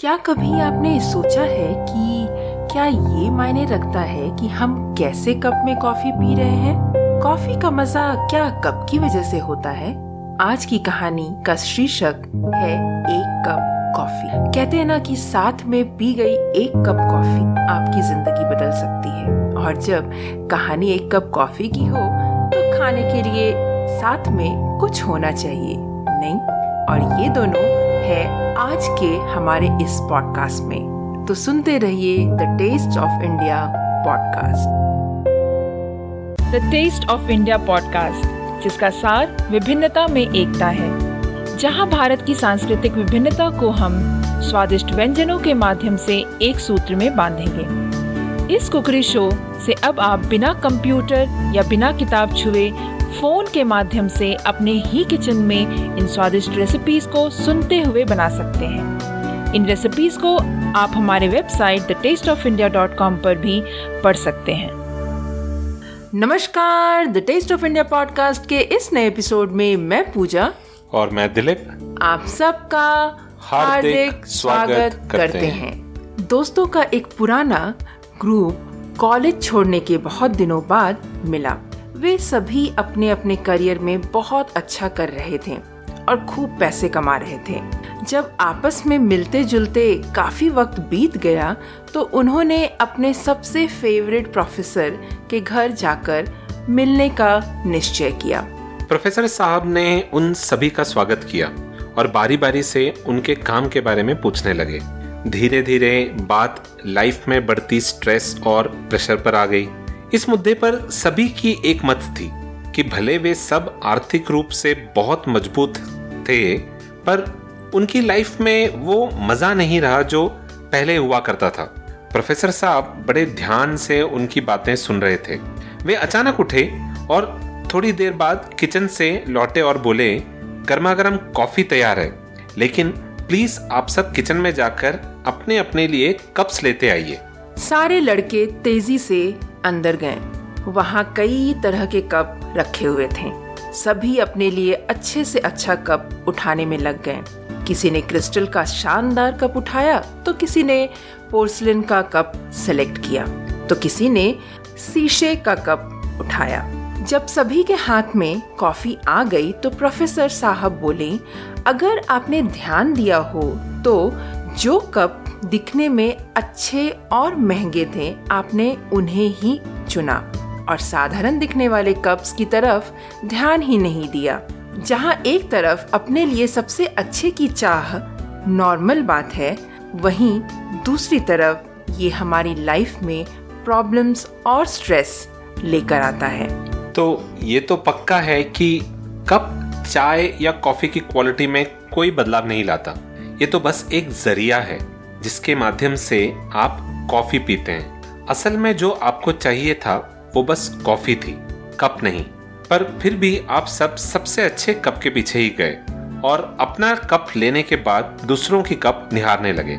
क्या कभी आपने सोचा है कि क्या ये मायने रखता है कि हम कैसे कप में कॉफ़ी पी रहे हैं? कॉफ़ी का मज़ा क्या कप की वजह से होता है? आज की कहानी का शीर्षक है एक कप कॉफ़ी। कहते हैं ना कि साथ में पी गई एक कप कॉफ़ी आपकी ज़िंदगी बदल सकती है। और जब कहानी एक कप कॉफ़ी की हो तो खाने के लिए साथ में कुछ होना चाहिए, नहीं? और ये दोनों है आज के हमारे इस पॉडकास्ट में। तो सुनते रहिए the Taste of India podcast the Taste of India podcast जिसका सार विभिन्नता में एकता है, जहाँ भारत की सांस्कृतिक विभिन्नता को हम स्वादिष्ट व्यंजनों के माध्यम से एक सूत्र में बांधेंगे। इस कुकरी शो से अब आप बिना कंप्यूटर या बिना किताब छुए फ़ोन के माध्यम से अपने ही किचन में इन स्वादिष्ट रेसिपीज़ को सुनते हुए बना सकते हैं। इन रेसिपीज़ को आप हमारे website the Taste of India dot com पर भी पढ़ सकते हैं। नमस्कार the Taste of India podcast के इस नए एपिसोड में मैं पूजा। और मैं दिलीप। आप सबका हार्दिक स्वागत करते हैं। दोस्तों का एक पुराना ग्रुप कॉलेज छोड़ने के बहुत दिनों बाद मिला। वे सभी अपने अपने करियर में बहुत अच्छा कर रहे थे और खूब पैसे कमा रहे थे। जब आपस में मिलते जुलते काफ़ी वक्त बीत गया तो उन्होंने अपने सबसे फेवरेट प्रोफेसर के घर जाकर मिलने का निश्चय किया। प्रोफेसर साहब ने उन सभी का स्वागत किया और बारी बारी से उनके काम के बारे में पूछने लगे। धीरे धीरे बात लाइफ में बढ़ती स्ट्रेस और प्रेशर पर आ गई। इस मुद्दे पर सभी की एक मत थी कि भले वे सब आर्थिक रूप से बहुत मज़बूत थे, पर उनकी लाइफ में वो मज़ा नहीं रहा जो पहले हुआ करता था। प्रोफेसर साहब बड़े ध्यान से उनकी बातें सुन रहे थे। वे अचानक उठे और थोड़ी देर बाद किचन से लौटे और बोले गर्मा गर्म कॉफ़ी तैयार है, लेकिन प्लीज़ आप सब किचन में जाकर अपने अपने लिए कप्स लेते आइए। सारे लड़के तेज़ी से अंदर गए। वहाँ कई तरह के कप रखे हुए थे। सभी अपने लिए अच्छे से अच्छा कप उठाने में लग गए। किसी ने क्रिस्टल का शानदार कप उठाया तो किसी ने पोर्सलिन का कप सेलेक्ट किया तो किसी ने शीशे का कप उठाया। जब सभी के हाथ में कॉफ़ी आ गई तो प्रोफेसर साहब बोले, अगर आपने ध्यान दिया हो तो जो कप दिखने में अच्छे और महँगे थे। आपने उन्हें ही चुना। और साधारण दिखने वाले कप्स की तरफ़ ध्यान ही नहीं दिया, जहाँ एक तरफ़ अपने लिए सबसे अच्छे की चाह नॉर्मल बात है, वहीं दूसरी तरफ़ ये हमारी लाइफ में प्रॉब्लम्स और स्ट्रेस लेकर आता है। तो ये तो पक्का है कि कप, चाय या कॉफ़ी की क्वालिटी में कोई बदलाव नहीं लाता। ये तो बस एक ज़रिया है। जिसके माध्यम से आप कॉफ़ी पीते हैं। असल में जो आपको चाहिए था, वो बस कॉफ़ी थी, कप नहीं। पर फिर भी आप सब, सबसे अच्छे कप के पीछे ही गए और अपना कप लेने के बाद दूसरों की कप निहारने लगे।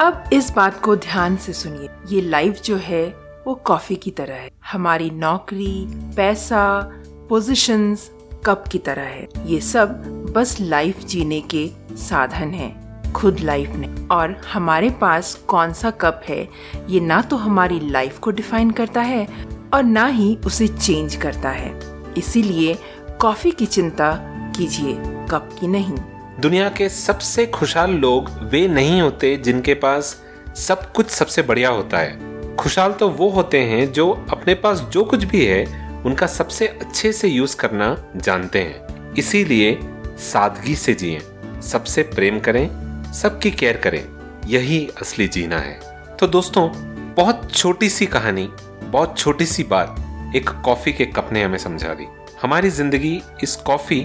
अब इस बात को ध्यान से सुनिए। ये लाइफ जो है, वो कॉफ़ी की तरह है। हमारी नौकरी, पैसा पोजीशंस कप की तरह है। ये सब बस लाइफ जीने के साधन हैं। खुद लाइफ ने और हमारे पास कौन सा कप है, ये ना तो हमारी लाइफ को डिफाइन करता है और ना ही उसे चेंज करता है। इसीलिए कॉफ़ी की चिंता कीजिए कप की नहीं। दुनिया के सबसे खुशहाल लोग वे नहीं होते जिनके पास सब कुछ सबसे बढ़िया होता है। खुशहाल तो वो होते हैं जो अपने पास जो कुछ भी है, उनका सबसे अच्छे से यूज़ करना जानते हैं। इसीलिए सादगी से जिए। सबसे प्रेम करें सबकी केयर करें, यही असली जीना है। तो दोस्तों, बहुत छोटी सी कहानी, बहुत छोटी सी बात एक कॉफ़ी के कप ने हमें समझा दी। हमारी ज़िंदगी इस कॉफ़ी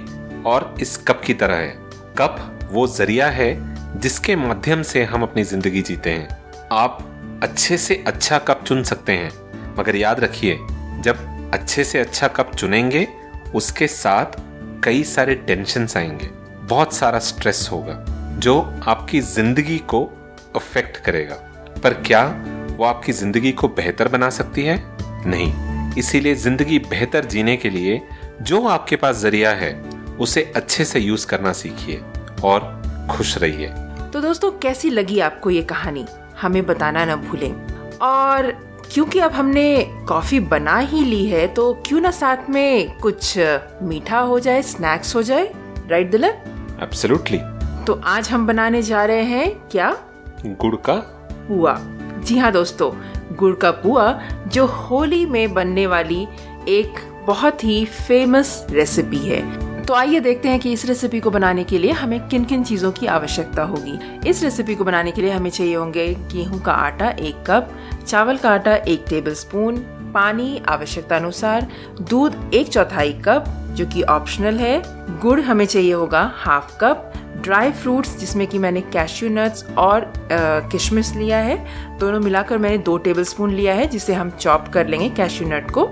और इस कप की तरह है। कप वो ज़रिया है जिसके माध्यम से हम अपनी ज़िंदगी जीते हैं। आप अच्छे से अच्छा कप चुन सकते हैं, मगर याद रखिए, जब अच्छे से अच्छा कप चुनेंगे, उसके साथ कई सारे टेंशन आएँगे, बहुत सारा स्ट्रेस होगा। जो आपकी ज़िंदगी को अफेक्ट करेगा। पर क्या वो आपकी ज़िंदगी को बेहतर बना सकती है? नहीं। इसीलिए ज़िंदगी बेहतर जीने के लिए जो आपके पास ज़रिया है उसे अच्छे से यूज़ करना सीखिए और खुश रहिए। तो दोस्तों कैसी लगी आपको ये कहानी? हमें बताना ना भूलें। और क्योंकि अब हमने कॉफ़ी बना ही ली है तो क्यों ना साथ में कुछ मीठा हो जाए स्नैक्स हो जाए राइट दिलन एब्सोल्युटली तो आज हम बनाने जा रहे हैं क्या? गुड़ का पुआ जी हाँ दोस्तों गुड़ का पुआ जो होली में बनने वाली एक बहुत ही फ़ेमस रेसिपी है। तो आइए देखते हैं कि इस रेसिपी को बनाने के लिए हमें किन किन चीज़ों की आवश्यकता होगी। इस रेसिपी को बनाने के लिए हमें चाहिए होंगे गेहूँ का आटा एक कप चावल का आटा एक टेबल स्पून पानी आवश्यकता अनुसार दूध एक चौथाई कप जो कि ऑप्शनल है। गुड़ हमें चाहिए होगा हाफ़ कप ड्राई फ्रूट्स, जिसमें कि मैंने कैश्यू नट्स और किशमिश लिया है। दोनों मिलाकर मैंने दो टेबल स्पून लिया है, जिसे हम चॉप कर लेंगे कैश्यू नट को।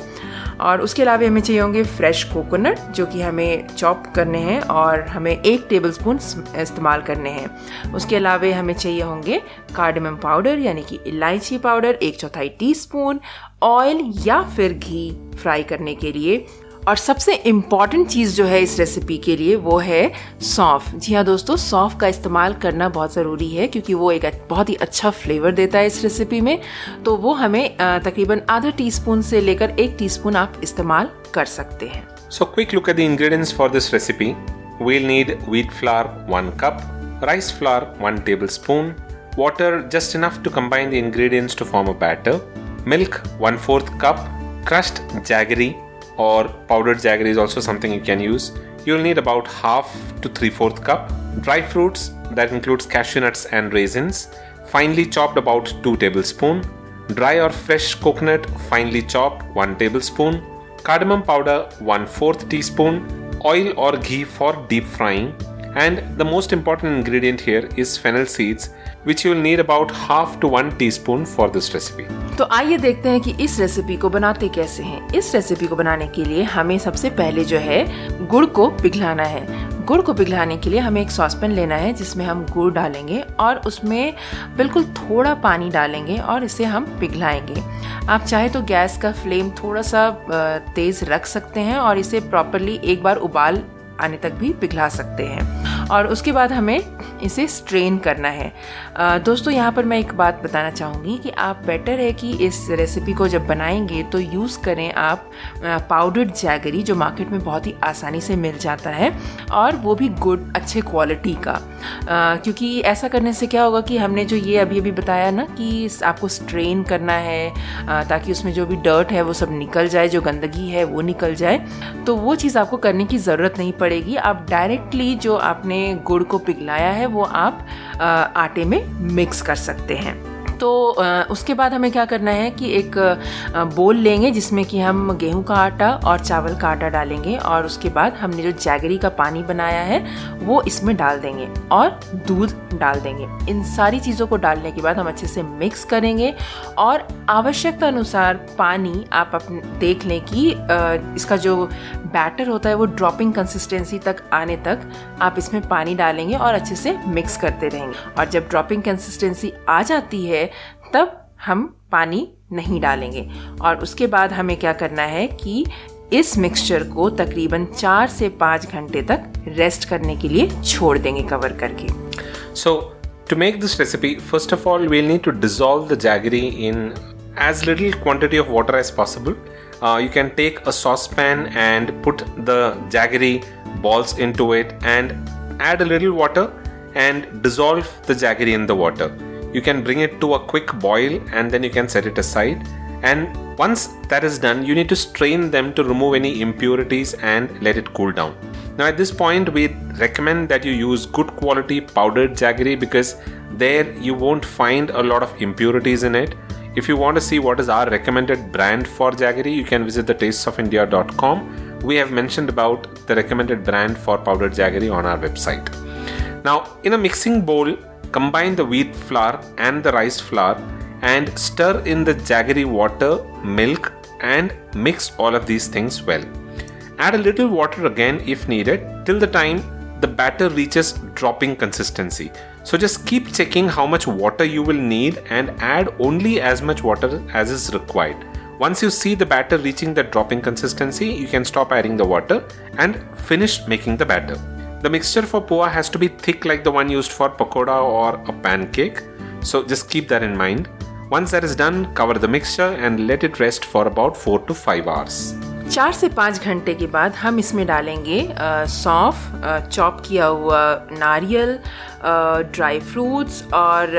और उसके अलावा हमें चाहिए होंगे फ्रेश कोकोनट जो कि हमें चॉप करने हैं और हमें एक टेबल स्पून इस्तेमाल करने हैं। उसके अलावा हमें चाहिए होंगे कार्डमम पाउडर यानी कि इलायची पाउडर एक चौथाई टी स्पून ऑयल या फिर घी फ्राई करने के लिए। और सबसे इंपॉर्टेंट चीज़ जो है इस रेसिपी के लिए वो है सौंफ। जी हाँ दोस्तों सौंफ का इस्तेमाल करना बहुत ज़रूरी है क्योंकि वो एक बहुत ही अच्छा फ्लेवर देता है इस रेसिपी में। तो वो हमें तकरीबन आधा टी से लेकर एक टी आप इस्तेमाल कर सकते हैं। So quick look at the ingredients for this recipe we'll need wheat flour 1 cup, rice flour 1 tablespoon, water just enough to combine the ingredients to form a batter, milk 1 4th cup, crushed jaggery or powdered jaggery is also something you can use. You'll need about half to three fourth cup. Dry fruits that includes cashew nuts and raisins, finely chopped about 2 tablespoon. Dry or fresh coconut finely chopped 1 tablespoon. Cardamom powder one fourth teaspoon. Oil or ghee for deep frying. And the most important ingredient here is fennel seeds which you will need about half to 1 teaspoon for this recipe. तो आइए देखते हैं कि इस recipe को बनाते कैसे हैं। इस रेसिपी को बनाने के लिए हमें सबसे पहले जो है गुड़ को पिघलाना है। गुड़ को पिघलाने के लिए हमें एक सॉसपेन लेना है, जिसमें हम गुड़ डालेंगे और उसमें बिल्कुल थोड़ा पानी डालेंगे और इसे हम पिघलाएँगे। आप चाहे तो गैस का फ्लेम थोड़ा सा तेज़ रख सकते हैं और इसे प्रॉपरली एक बार उबाल आने तक भी पिघला सकते हैं। और उसके बाद हमें इसे स्ट्रेन करना है। दोस्तों, यहाँ पर मैं एक बात बताना चाहूँगी कि आप बेटर है कि इस रेसिपी को जब बनाएँगे तो यूज़ करें आप पाउडर्ड जैगरी जो मार्केट में बहुत ही आसानी से मिल जाता है और वो भी गुड अच्छे क्वालिटी का। क्योंकि ऐसा करने से क्या होगा कि हमने जो ये अभी अभी बताया ना कि आपको स्ट्रेन करना है ताकि उसमें जो भी डर्ट है वो सब निकल जाए, जो गंदगी है वो निकल जाए तो वो चीज़ आपको करने की ज़रूरत नहीं पड़ेगी। आप डायरेक्टली जो आपने गुड़ को पिघलाया है वो आप आटे में मिक्स कर सकते हैं। तो उसके बाद हमें क्या करना है कि एक बोल लेंगे जिसमें कि हम गेहूँ का आटा और चावल का आटा डालेंगे और उसके बाद हमने जो जैगरी का पानी बनाया है, वो इसमें डाल देंगे और दूध डाल देंगे। इन सारी चीज़ों को डालने के बाद हम अच्छे से मिक्स करेंगे और आवश्यकता अनुसार पानी आप अपने देख लें कि इसका जो बैटर होता है वो ड्रॉपिंग कंसिस्टेंसी तक आने तक आप इसमें पानी डालेंगे और अच्छे से मिक्स करते रहेंगे। और जब ड्रॉपिंग कंसिस्टेंसी आ जाती है तब हम पानी नहीं डालेंगे। और उसके बाद हमें क्या करना है कि इस मिक्सचर को तकरीबन चार से पाँच घंटे तक रेस्ट करने के लिए छोड़ देंगे कवर करके। So to make this recipe first of all we'll need to dissolve the jaggery in as little quantity of water as possible you can take a saucepan and put the jaggery balls into it and add a little water and dissolve the jaggery in the water you can bring it to a quick boil and then you can set it aside. And once that is done, you need to strain them to remove any impurities and let it cool down. Now, at this point, we recommend that you use good quality powdered jaggery because there you won't find a lot of impurities in it. If you want to see what is our recommended brand for jaggery, you can visit the tastesofindia.com. We have mentioned about the recommended brand for powdered jaggery on our website. Now, in a mixing bowl, Combine the wheat flour and the rice flour and stir in the jaggery water, milk, and mix all of these things well. Add a little water again if needed till the time the batter reaches dropping consistency. So just keep checking how much water you will need and add only as much water as is required. Once you see the batter reaching the dropping consistency, you can stop adding the water and finish making the batter. The mixture for poa has to be thick like the one used for pakoda or a pancake. So just keep that in mind. Once that is done, cover the mixture and let it rest for about 4 to 5 hours. चार से पाँच घंटे के बाद हम इसमें डालेंगे सौंफ चॉप किया हुआ नारियल ड्राई फ्रूट्स और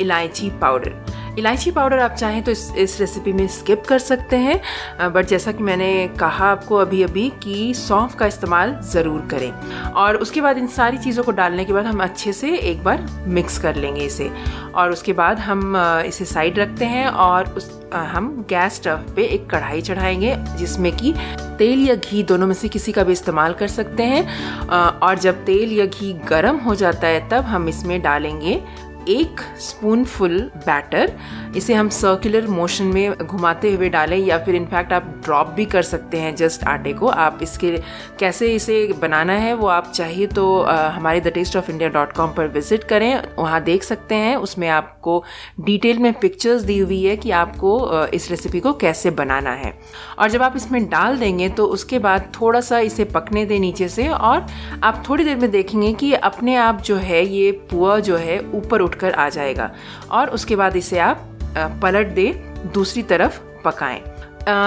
इलायची पाउडर इलायची पाउडर आप चाहें तो इस इस रेसिपी में स्किप कर सकते हैं। बट जैसा कि मैंने कहा आपको अभी अभी कि सौंफ का इस्तेमाल ज़रूर करें। और उसके बाद इन सारी चीज़ों को डालने के बाद हम अच्छे से एक बार मिक्स कर लेंगे इसे। और उसके बाद हम इसे साइड रखते हैं और उस हम गैस स्टव पे एक कढ़ाई चढ़ाएँगे, जिसमें कि तेल या घी दोनों में से किसी का भी इस्तेमाल कर सकते हैं। और जब तेल या घी गर्म हो जाता है तब हम इसमें डालेंगे एक स्पून फुल बैटर इसे हम सर्कुलर मोशन में घुमाते हुए डालें या फिर इनफैक्ट आप ड्रॉप भी कर सकते हैं जस्ट आटे को। आप इसके कैसे इसे बनाना है वो आप चाहिए तो हमारे the Taste of India dot com पर विज़िट करें। वहाँ देख सकते हैं, उसमें आपको डिटेल में पिक्चर्स दी हुई है कि आपको इस रेसिपी को कैसे बनाना है। और जब आप इसमें डाल देंगे तो उसके बाद थोड़ा सा इसे पकने दें नीचे से और आप थोड़ी देर में देखेंगे कि अपने आप जो है, ये पुआ जो है, ऊपर उठ कर आ जाएगा। और उसके बाद इसे आप पलट दे, दूसरी तरफ़ पकाएँ।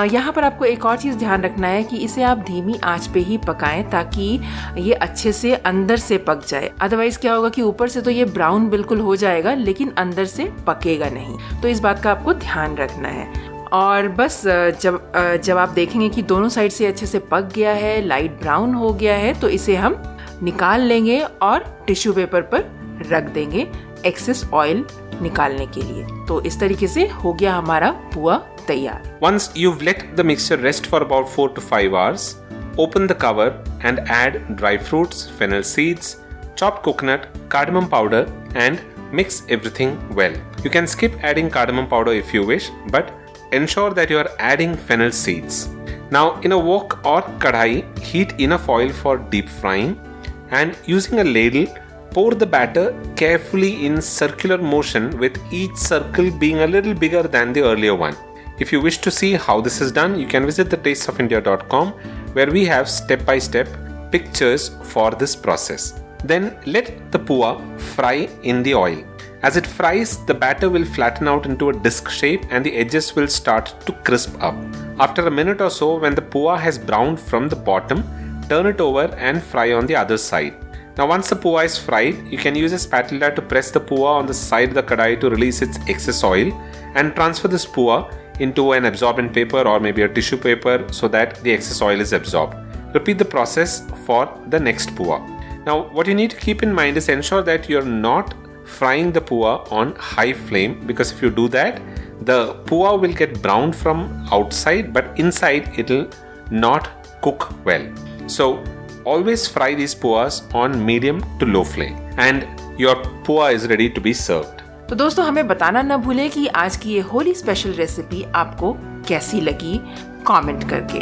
यहाँ पर आपको एक और चीज़ ध्यान रखना है कि इसे आप धीमी आँच पे ही पकाएँ ताकि ये अच्छे से अंदर से पक जाए। अदरवाइज़ क्या होगा कि ऊपर से तो ये ब्राउन बिल्कुल हो जाएगा, लेकिन अंदर से पकेगा नहीं। तो इस बात का आपको ध्यान रखना है। और बस जब जब आप देखेंगे कि दोनों साइड से अच्छे से पक गया है लाइट ब्राउन हो गया है तो इसे हम निकाल लेंगे और टिश्यू पेपर पर रख देंगे। एक्सेस ऑयल निकालने के लिए तो इस तरीके से हो गया हमारा पुआ तैयार Once you've let the mixture rest for about 4 to 5 hours, open the cover and add dry fruits, fennel seeds, chopped coconut, cardamom powder and mix everything well. You can skip adding cardamom powder if you wish, but ensure that you are adding fennel seeds. Now in a wok or kadhai, heat enough oil for deep frying and using a ladle Pour the batter carefully in circular motion with each circle being a little bigger than the earlier one. If you wish to see how this is done, you can visit the tasteofindia.com where we have step by step pictures for this process. Then let the pua fry in the oil. As it fries, the batter will flatten out into a disc shape and the edges will start to crisp up. After a minute or so, when the pua has browned from the bottom, turn it over and fry on the other side. Now once the pua is fried, you can use a spatula to press the pua on the side of the kadai to release its excess oil and transfer this pua into an absorbent paper or maybe a tissue paper so that the excess oil is absorbed. Repeat the process for the next pua. Now what you need to keep in mind is ensure that you're not frying the pua on high flame because if you do that, the pua will get browned from outside but inside it'll not cook well. So always fry these puas on medium to low flame and your pua is ready to be served. तो दोस्तों हमें बताना न भूले कि आज की ये होली स्पेशल रेसिपी आपको कैसी लगी? कमेंट करके।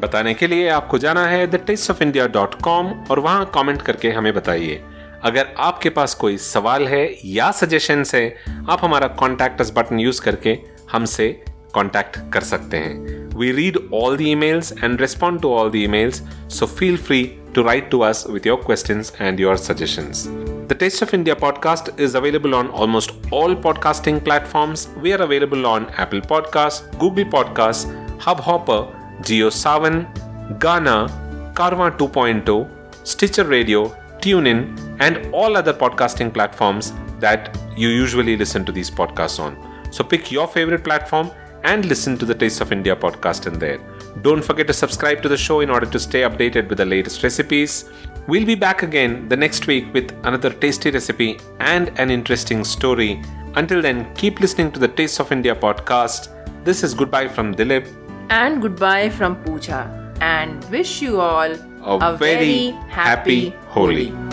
बताने के लिए आपको जाना है the Taste of India dot com और वहाँ कमेंट करके हमें बताइए। अगर आपके पास कोई सवाल है या सजेशन है आप हमारा कॉन्टैक्ट बटन यूज़ करके हमसे कॉन्टैक्ट कर सकते हैं। We read all the emails and respond to all the emails, so feel free to write to us with your questions and your suggestions. The Taste of India podcast is available on almost all podcasting platforms. We are available on Apple Podcasts, Google Podcasts, Hubhopper, JioSavan, Ghana, Karma 2.0, Stitcher Radio, TuneIn, and all other podcasting platforms that you usually listen to these podcasts on. So pick your favorite platform and listen to the Taste of India podcast in there. Don't forget to subscribe to the show in order to stay updated with the latest recipes. We'll be back again the next week with another tasty recipe and an interesting story. Until then, keep listening to the Taste of India podcast. This is goodbye from Dilip. And goodbye from Pooja. And wish you all a, a very, very happy, happy Holi. Holi.